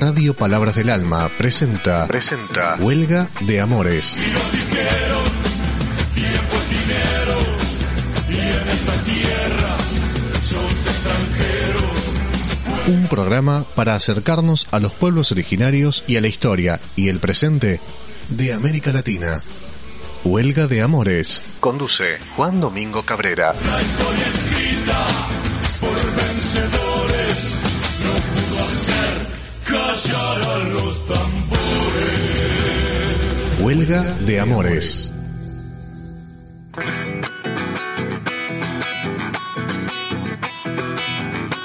Radio Palabras del Alma presenta, presenta Huelga de Amores. Un programa para acercarnos a los pueblos originarios y a la historia y el presente de América Latina. Huelga de Amores. Conduce Juan Domingo Cabrera. La historia escrita por vencedores hacer callar a los tambores. Huelga de Amores.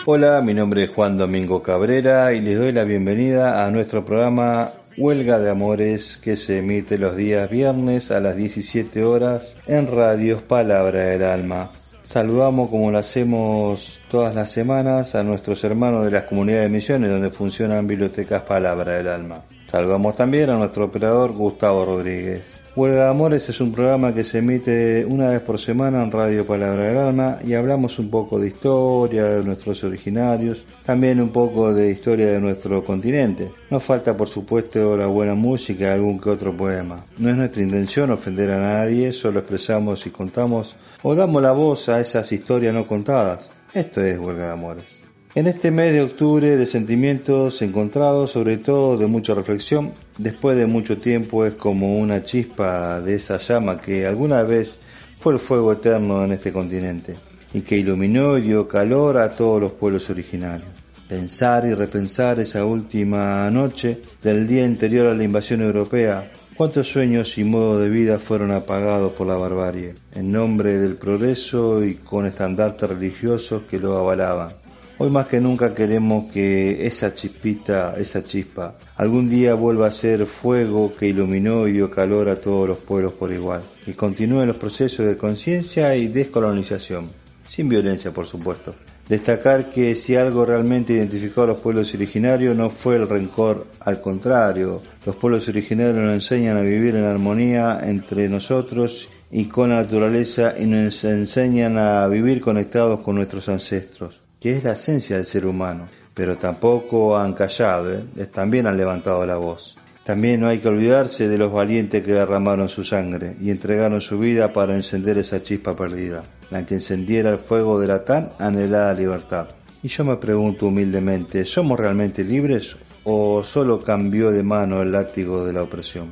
Hola, mi nombre es Juan Domingo Cabrera y les doy la bienvenida a nuestro programa Huelga de Amores que se emite los días viernes a las 17 horas en Radios Palabra del Alma. Saludamos como lo hacemos todas las semanas a nuestros hermanos de las comunidades de misiones donde funcionan bibliotecas Palabra del Alma. Saludamos también a nuestro operador Gustavo Rodríguez. Huelga de Amores es un programa que se emite una vez por semana en Radio Palabra del Alma y hablamos un poco de historia de nuestros originarios, también un poco de historia de nuestro continente. Nos falta por supuesto la buena música y algún que otro poema. No es nuestra intención ofender a nadie, solo expresamos y contamos o damos la voz a esas historias no contadas. Esto es Huelga de Amores. En este mes de octubre de sentimientos encontrados, sobre todo de mucha reflexión, después de mucho tiempo es como una chispa de esa llama que alguna vez fue el fuego eterno en este continente y que iluminó y dio calor a todos los pueblos originarios. Pensar y repensar esa última noche del día anterior a la invasión europea, cuántos sueños y modos de vida fueron apagados por la barbarie, en nombre del progreso y con estandartes religiosos que lo avalaban Hoy más que nunca queremos que esa chispita, esa chispa, algún día vuelva a ser fuego que iluminó y dio calor a todos los pueblos por igual, y continúen los procesos de conciencia y descolonización, sin violencia por supuesto. Destacar que si algo realmente identificó a los pueblos originarios no fue el rencor, al contrario, los pueblos originarios nos enseñan a vivir en armonía entre nosotros y con la naturaleza y nos enseñan a vivir conectados con nuestros ancestros que es la esencia del ser humano. Pero tampoco han callado, ¿eh? también han levantado la voz. También no hay que olvidarse de los valientes que derramaron su sangre y entregaron su vida para encender esa chispa perdida, la que encendiera el fuego de la tan anhelada libertad. Y yo me pregunto humildemente, ¿somos realmente libres o solo cambió de mano el látigo de la opresión?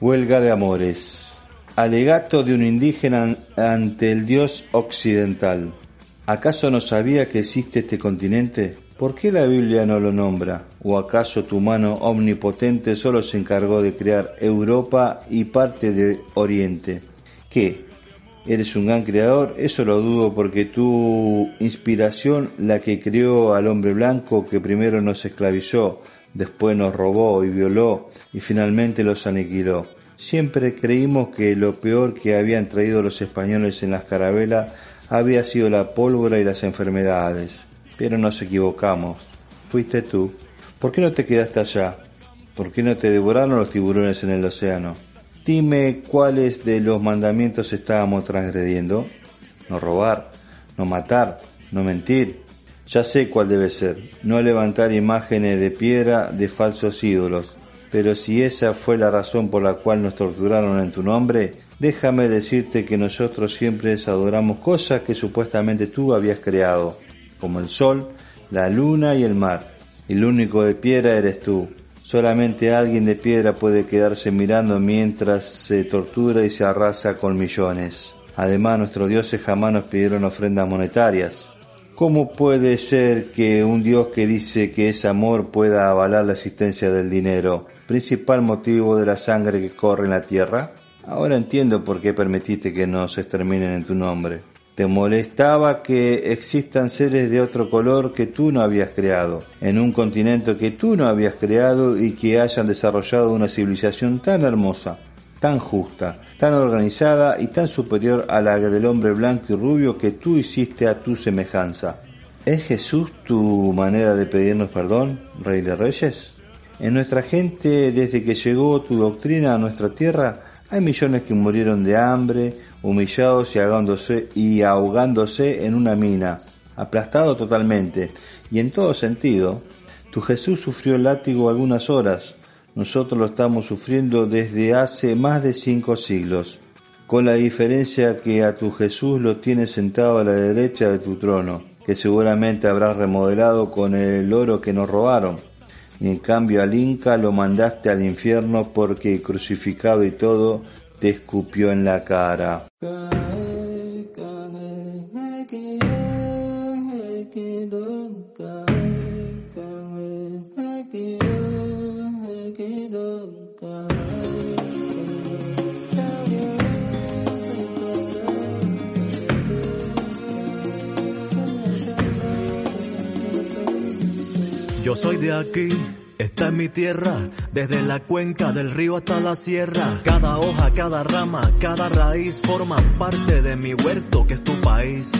Huelga de amores. Alegato de un indígena ante el dios occidental. ¿Acaso no sabía que existe este continente? ¿Por qué la Biblia no lo nombra? ¿O acaso tu mano omnipotente solo se encargó de crear Europa y parte de Oriente? ¿Qué? ¿Eres un gran creador? Eso lo dudo porque tu inspiración, la que creó al hombre blanco que primero nos esclavizó, después nos robó y violó y finalmente los aniquiló. Siempre creímos que lo peor que habían traído los españoles en las carabelas había sido la pólvora y las enfermedades. Pero nos equivocamos. Fuiste tú. ¿Por qué no te quedaste allá? ¿Por qué no te devoraron los tiburones en el océano? Dime cuáles de los mandamientos estábamos transgrediendo. No robar, no matar, no mentir. Ya sé cuál debe ser. No levantar imágenes de piedra de falsos ídolos. Pero si esa fue la razón por la cual nos torturaron en tu nombre, déjame decirte que nosotros siempre adoramos cosas que supuestamente tú habías creado, como el sol, la luna y el mar. El único de piedra eres tú. Solamente alguien de piedra puede quedarse mirando mientras se tortura y se arrasa con millones. Además, nuestros dioses jamás nos pidieron ofrendas monetarias. ¿Cómo puede ser que un Dios que dice que es amor pueda avalar la existencia del dinero, principal motivo de la sangre que corre en la tierra? Ahora entiendo por qué permitiste que nos exterminen en tu nombre. Te molestaba que existan seres de otro color que tú no habías creado, en un continente que tú no habías creado y que hayan desarrollado una civilización tan hermosa, tan justa, tan organizada y tan superior a la del hombre blanco y rubio que tú hiciste a tu semejanza. ¿Es Jesús tu manera de pedirnos perdón, Rey de Reyes? En nuestra gente, desde que llegó tu doctrina a nuestra tierra, hay millones que murieron de hambre, humillados y ahogándose, en una mina, aplastados totalmente. Y en todo sentido, Tu Jesús sufrió el látigo algunas horas, nosotros lo estamos sufriendo desde hace más de cinco siglos, con la diferencia que a tu Jesús lo tienes sentado a la derecha de tu trono, que seguramente habrás remodelado con el oro que nos robaron, y en cambio al Inca lo mandaste al infierno porque crucificado y todo te escupió en la cara. Yo soy de aquí, esta es mi tierra, desde la cuenca del río hasta la sierra. Cada hoja, cada rama, cada raíz forman parte de mi huerto que es tu país.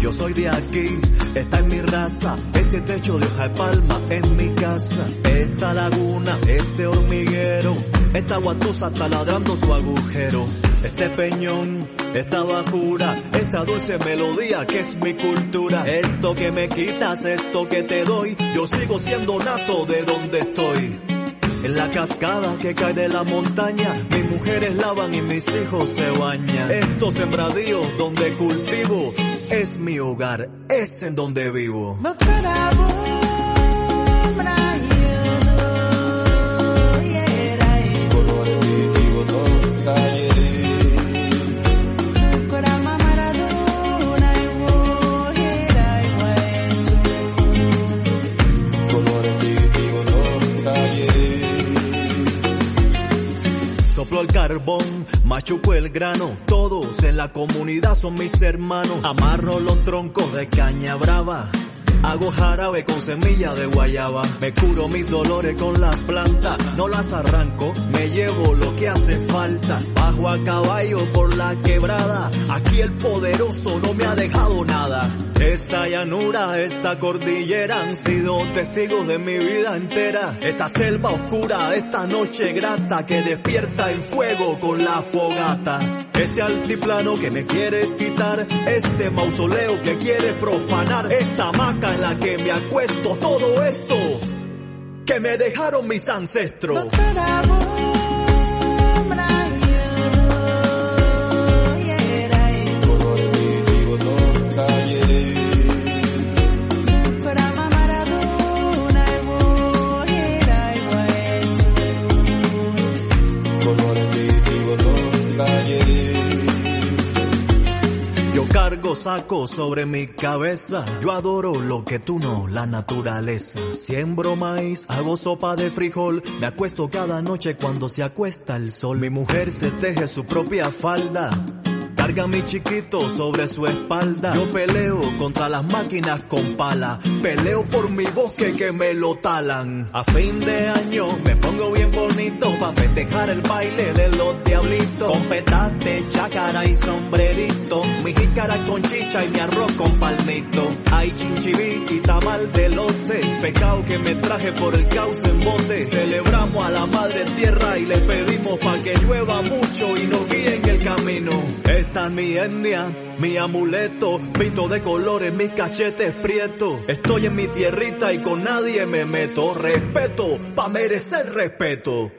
Yo soy de aquí, esta es mi raza, este techo de hoja de palma es mi casa. Esta laguna, este hormiguero, esta guatusa está ladrando su agujero. Este peñón, esta bajura, esta dulce melodía que es mi cultura. Esto que me quitas, esto que te doy, yo sigo siendo nato de donde estoy. En la cascada que cae de la montaña, mis mujeres lavan y mis hijos se bañan. Estos sembradíos donde cultivo, es mi hogar, es en donde vivo. Soplo el carbón, machuco el grano, todos en la comunidad son mis hermanos. Amarro los troncos de caña brava. Hago jarabe con semilla de guayaba. Me curo mis dolores con las plantas. No las arranco, me llevo lo que hace falta. Bajo a caballo por la quebrada. Aquí el poderoso no me ha dejado nada. Esta llanura, esta cordillera han sido testigos de mi vida entera. Esta selva oscura, esta noche grata que despierta en fuego con la fogata. Este altiplano que me quieres quitar, este mausoleo que quieres profanar, esta hamaca en la que me acuesto, todo esto que me dejaron mis ancestros. Saco sobre mi cabeza. Yo adoro lo que tú no, la naturaleza. Siembro maíz, hago sopa de frijol. Me acuesto cada noche cuando se acuesta el sol. Mi mujer se teje su propia falda. Carga mi chiquito sobre su espalda. Yo peleo contra las máquinas con pala. Peleo por mi bosque que me lo talan. A fin de año me pongo bien bonito pa' festejar el baile de los diablitos. Con petate, chácara y sombrerito. Mi jícara con chicha y mi arroz con palmito. Hay chinchibí y tamal de lote. Pecado que me traje por el cauce en bote. Celebramos a la madre tierra y le pedimos pa' que llueva mucho y nos guíe en el camino. Esta mi etnia, mi amuleto, pito de colores, mis cachetes prietos. Estoy en mi tierrita y con nadie me meto. Respeto, pa' merecer respeto.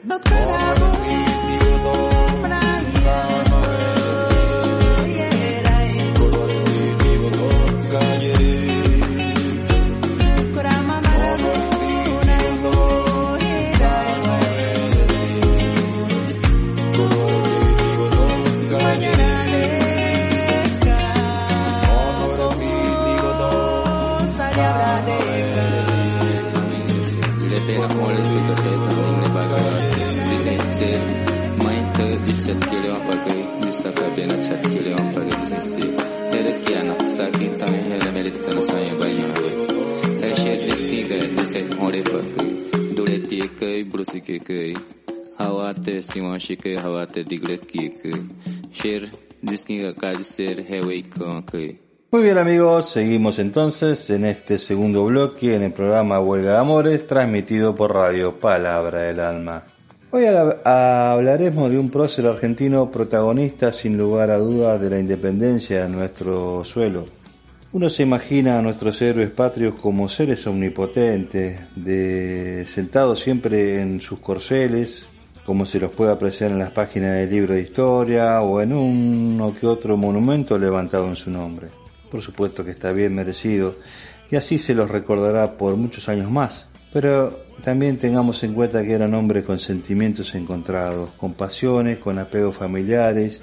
Muy bien amigos, seguimos entonces en este segundo bloque en el programa Huelga de Amores transmitido por Radio Palabra del Alma. Hoy habla- hablaremos de un prócer argentino protagonista sin lugar a dudas de la independencia de nuestro suelo. Uno se imagina a nuestros héroes patrios como seres omnipotentes, sentados siempre en sus corceles, como se los puede apreciar en las páginas del libro de historia o en uno que otro monumento levantado en su nombre. Por supuesto que está bien merecido y así se los recordará por muchos años más. Pero también tengamos en cuenta que eran hombres con sentimientos encontrados, con pasiones, con apegos familiares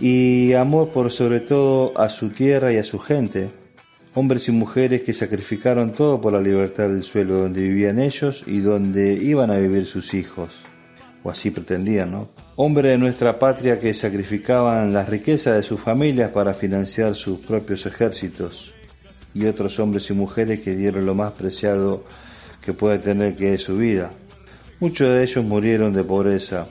y amor por sobre todo a su tierra y a su gente. Hombres y mujeres que sacrificaron todo por la libertad del suelo donde vivían ellos y donde iban a vivir sus hijos o así pretendían, ¿no? Hombres de nuestra patria que sacrificaban las riquezas de sus familias para financiar sus propios ejércitos, y otros hombres y mujeres que dieron lo más preciado que puede tener que es su vida. Muchos de ellos murieron de pobreza,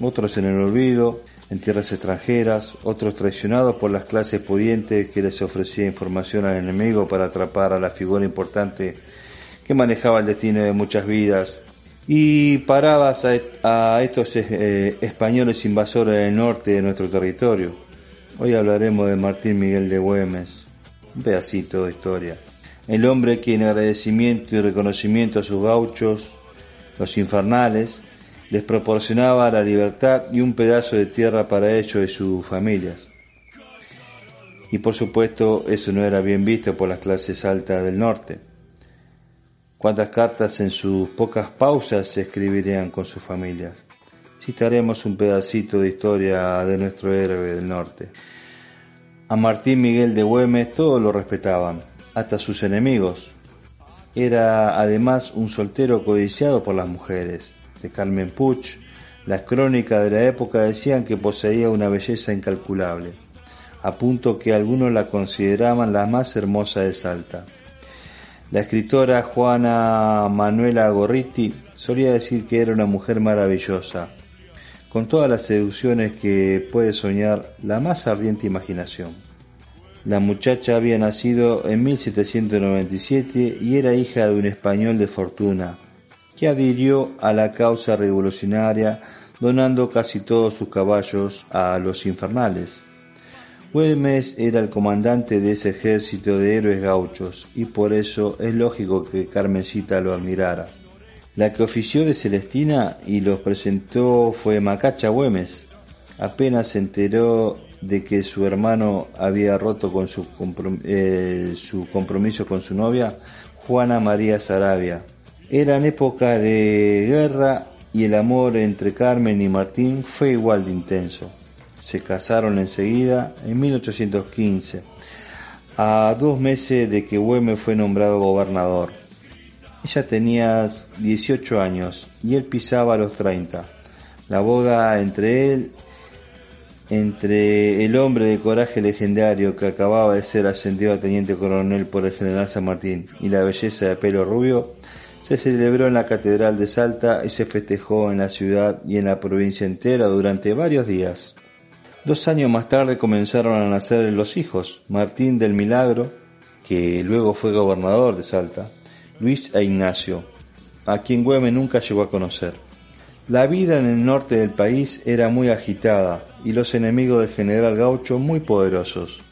otros en el olvido, en tierras extranjeras, otros traicionados por las clases pudientes que les ofrecía información al enemigo para atrapar a la figura importante que manejaba el destino de muchas vidas y parabas a, estos eh, españoles invasores del norte de nuestro territorio. Hoy hablaremos de Martín Miguel de Güemes, un pedacito de historia. El hombre que en agradecimiento y reconocimiento a sus gauchos, los infernales, les proporcionaba la libertad y un pedazo de tierra para ellos y sus familias. Y por supuesto eso no era bien visto por las clases altas del norte cuántas cartas en sus pocas pausas se escribirían con sus familias. Citaremos un pedacito de historia de nuestro héroe del norte. A Martín Miguel de Güemes todos lo respetaban, hasta sus enemigos. Era además un soltero codiciado por las mujeres. De Carmen Puch, las crónicas de la época decían que poseía una belleza incalculable, a punto que algunos la consideraban la más hermosa de Salta. La escritora Juana Manuela Gorriti solía decir que era una mujer maravillosa, con todas las seducciones que puede soñar la más ardiente imaginación. La muchacha había nacido en 1797 y era hija de un español de fortuna, que adhirió a la causa revolucionaria donando casi todos sus caballos a los infernales. Güemes era el comandante de ese ejército de héroes gauchos y por eso es lógico que Carmencita lo admirara. La que ofició de Celestina y los presentó fue Macacha Güemes. Apenas se enteró de que su hermano había roto con su, eh, compromiso con su novia, Juana María Sarabia. Eran época de guerra y el amor entre Carmen y Martín fue igual de intenso se casaron enseguida en 1815, a dos meses de que Güemes fue nombrado gobernador. Ella tenía 18 años y él pisaba los 30. La boda entre él, entre el hombre de coraje legendario que acababa de ser ascendido a teniente coronel por el general San Martín y la belleza de pelo rubio, se celebró en la Catedral de Salta y se festejó en la ciudad y en la provincia entera durante varios días. Dos años más tarde comenzaron a nacer los hijos, Martín del Milagro, que luego fue gobernador de Salta, Luis e Ignacio, a quien Güemes nunca llegó a conocer. La vida en el norte del país era muy agitada y los enemigos del general Gaucho muy poderosos.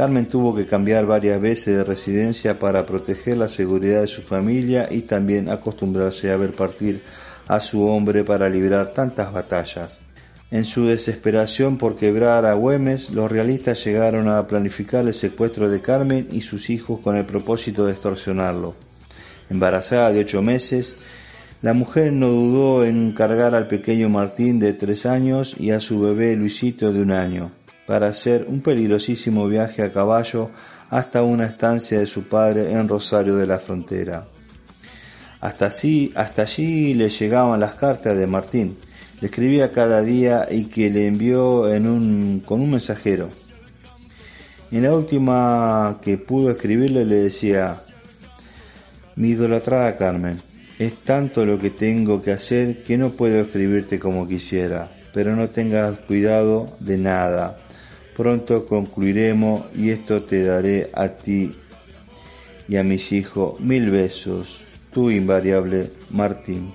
Carmen tuvo que cambiar varias veces de residencia para proteger la seguridad de su familia y también acostumbrarse a ver partir a su hombre para librar tantas batallas. En su desesperación por quebrar a Güemes, los realistas llegaron a planificar el secuestro de Carmen y sus hijos con el propósito de extorsionarlo. Embarazada de ocho meses, la mujer no dudó en cargar al pequeño Martín de tres años y a su bebé Luisito de un año, para hacer un peligrosísimo viaje a caballo hasta una estancia de su padre en Rosario de la Frontera. Hasta, así, hasta allí le llegaban las cartas de Martín, le escribía cada día y que le envió en un, con un mensajero. En la última que pudo escribirle le decía, mi idolatrada Carmen, es tanto lo que tengo que hacer que no puedo escribirte como quisiera, pero no tengas cuidado de nada. Pronto concluiremos y esto te daré a ti y a mis hijos mil besos. Tu invariable Martín.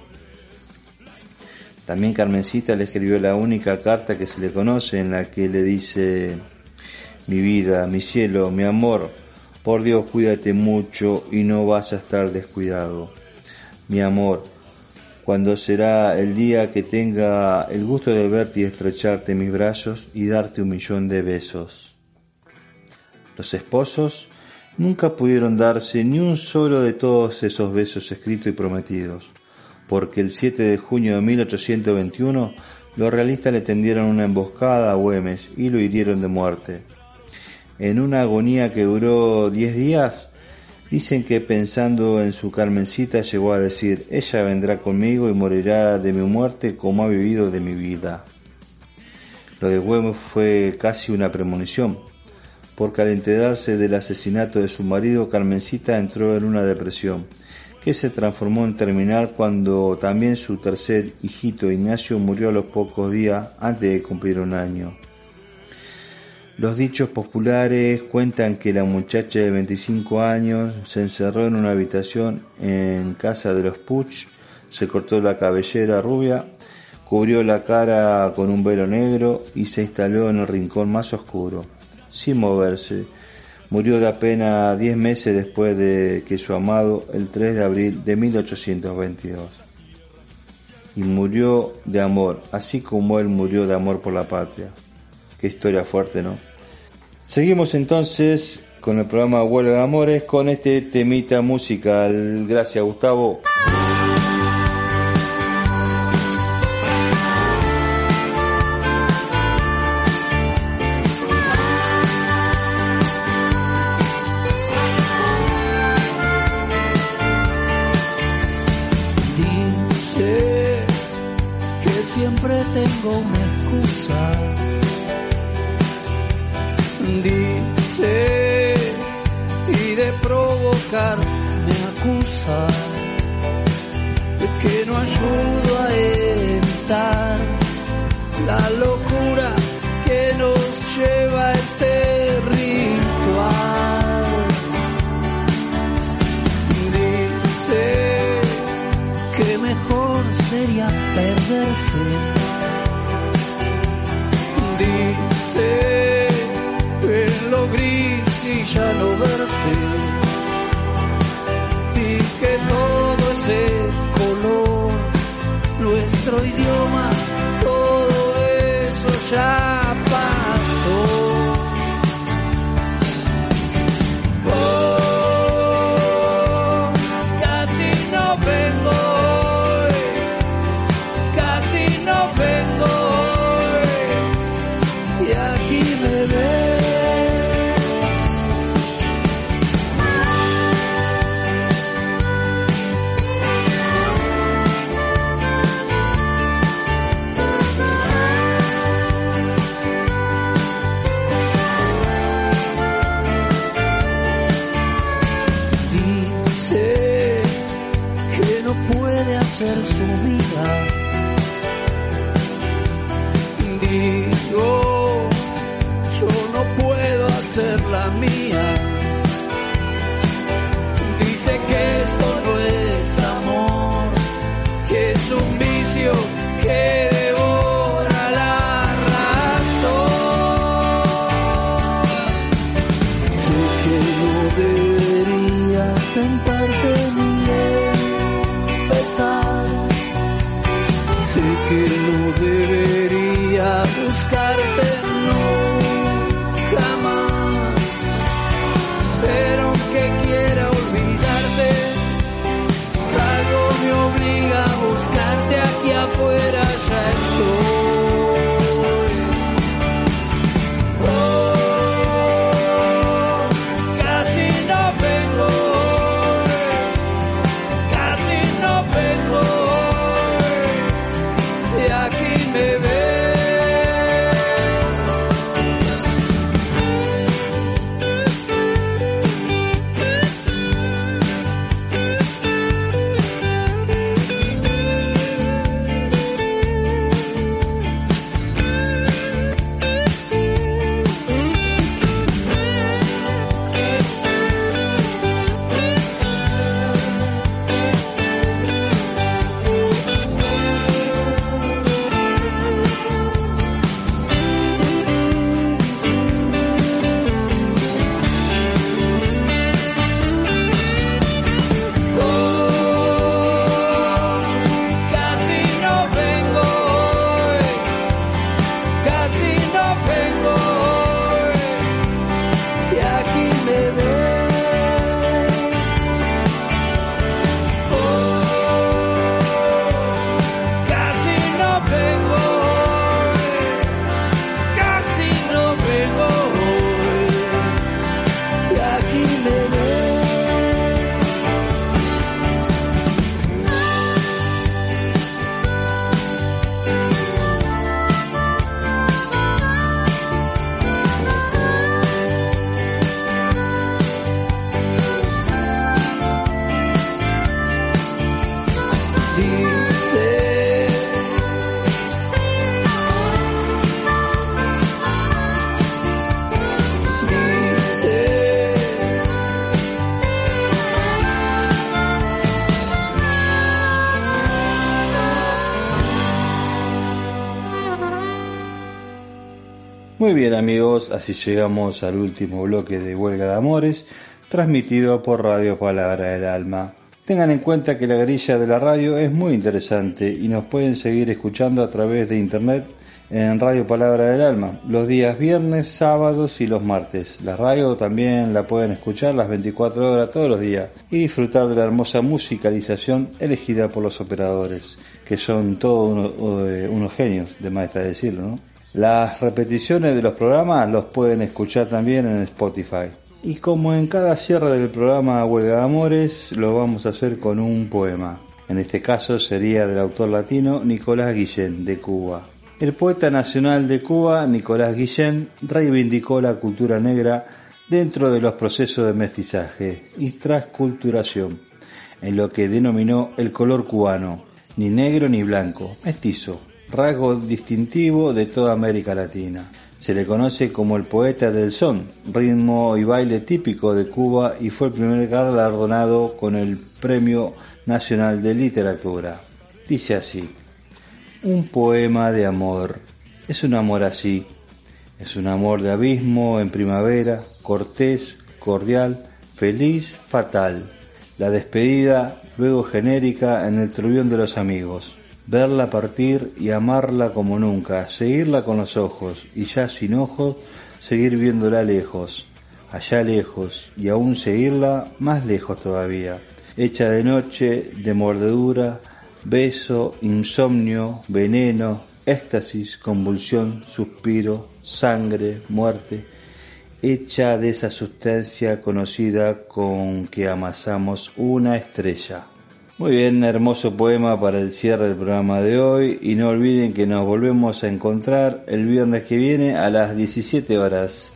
También Carmencita le escribió la única carta que se le conoce en la que le dice, Mi vida, mi cielo, mi amor, por Dios cuídate mucho y no vas a estar descuidado. Mi amor, cuando será el día que tenga el gusto de verte y estrecharte mis brazos y darte un millón de besos. Los esposos nunca pudieron darse ni un solo de todos esos besos escritos y prometidos, porque el 7 de junio de 1821 los realistas le tendieron una emboscada a Güemes y lo hirieron de muerte. En una agonía que duró diez días, dicen que pensando en su Carmencita llegó a decir, ella vendrá conmigo y morirá de mi muerte como ha vivido de mi vida. Lo de Güemes fue casi una premonición, porque al enterarse del asesinato de su marido, Carmencita entró en una depresión, que se transformó en terminal cuando también su tercer hijito Ignacio murió a los pocos días antes de cumplir un año. Los dichos populares cuentan que la muchacha de 25 años se encerró en una habitación en casa de los Puch, se cortó la cabellera rubia, cubrió la cara con un velo negro y se instaló en el rincón más oscuro, sin moverse. Murió de apenas 10 meses después de que su amado, el 3 de abril de 1822. Y murió de amor, así como él murió de amor por la patria. Historia fuerte, ¿no? Seguimos entonces con el programa Huelga de Amores con este temita musical. Gracias, Gustavo. Perderse. Dice en lo gris y ya no verse. Y que todo ese color, nuestro idioma, todo eso ya hacer su vida. Digo, Muy bien amigos, así llegamos al último bloque de Huelga de Amores, transmitido por Radio Palabra del Alma. Tengan en cuenta que la grilla de la radio es muy interesante y nos pueden seguir escuchando a través de internet en Radio Palabra del Alma, los días viernes, sábados y los martes. La radio también la pueden escuchar las 24 horas todos los días y disfrutar de la hermosa musicalización elegida por los operadores, que son todos eh, unos, genios, de maestra decirlo, ¿no? Las repeticiones de los programas los pueden escuchar también en Spotify. Y como en cada cierre del programa Huelga de Amores, lo vamos a hacer con un poema. En este caso sería del autor latino Nicolás Guillén, de Cuba. El poeta nacional de Cuba, Nicolás Guillén, reivindicó la cultura negra dentro de los procesos de mestizaje y transculturación, en lo que denominó el color cubano, ni negro ni blanco, mestizo, rasgo distintivo de toda América Latina. Se le conoce como el poeta del son, ritmo y baile típico de Cuba y fue el primer galardonado con el Premio Nacional de Literatura. Dice así, un poema de amor. Es un amor así. Es un amor de abismo en primavera, cortés, cordial, feliz, fatal. La despedida, luego genérica en el trubión de los amigos. Verla partir y amarla como nunca, seguirla con los ojos y ya sin ojos, seguir viéndola lejos, allá lejos y aún seguirla más lejos todavía, hecha de noche, de mordedura, beso, insomnio, veneno, éxtasis, convulsión, suspiro, sangre, muerte, hecha de esa sustancia conocida con que amasamos una estrella. Muy bien, hermoso poema para el cierre del programa de hoy y no olviden que nos volvemos a encontrar el viernes que viene a las 17 horas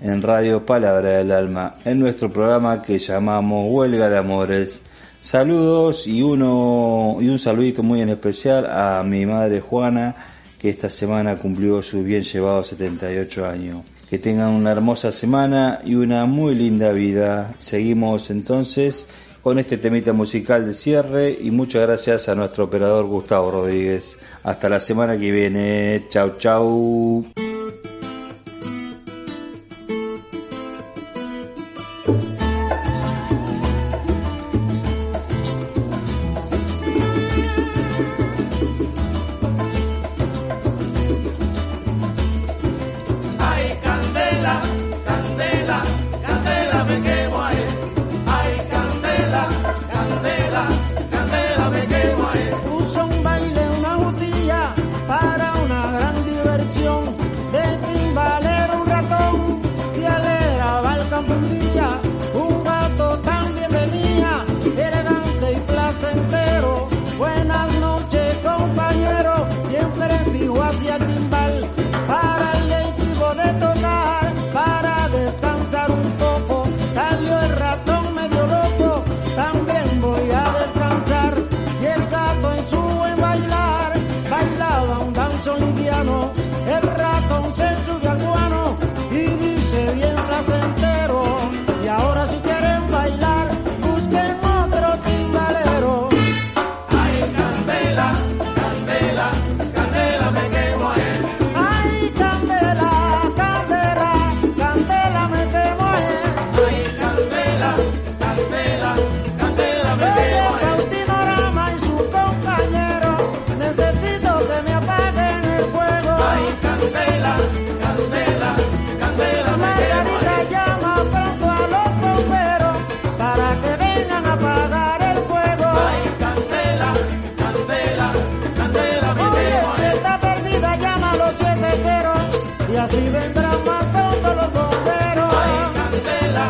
en Radio Palabra del Alma, en nuestro programa que llamamos Huelga de Amores Saludos y uno y un saludito muy en especial a mi madre Juana, que esta semana cumplió su bien llevado 78 años. Que tengan una hermosa semana y una muy linda vida. Seguimos entonces con este temita musical de cierre y muchas gracias a nuestro operador Gustavo Rodríguez. Hasta la semana que viene. Chau, chau.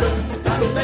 Dale un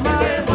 mamá.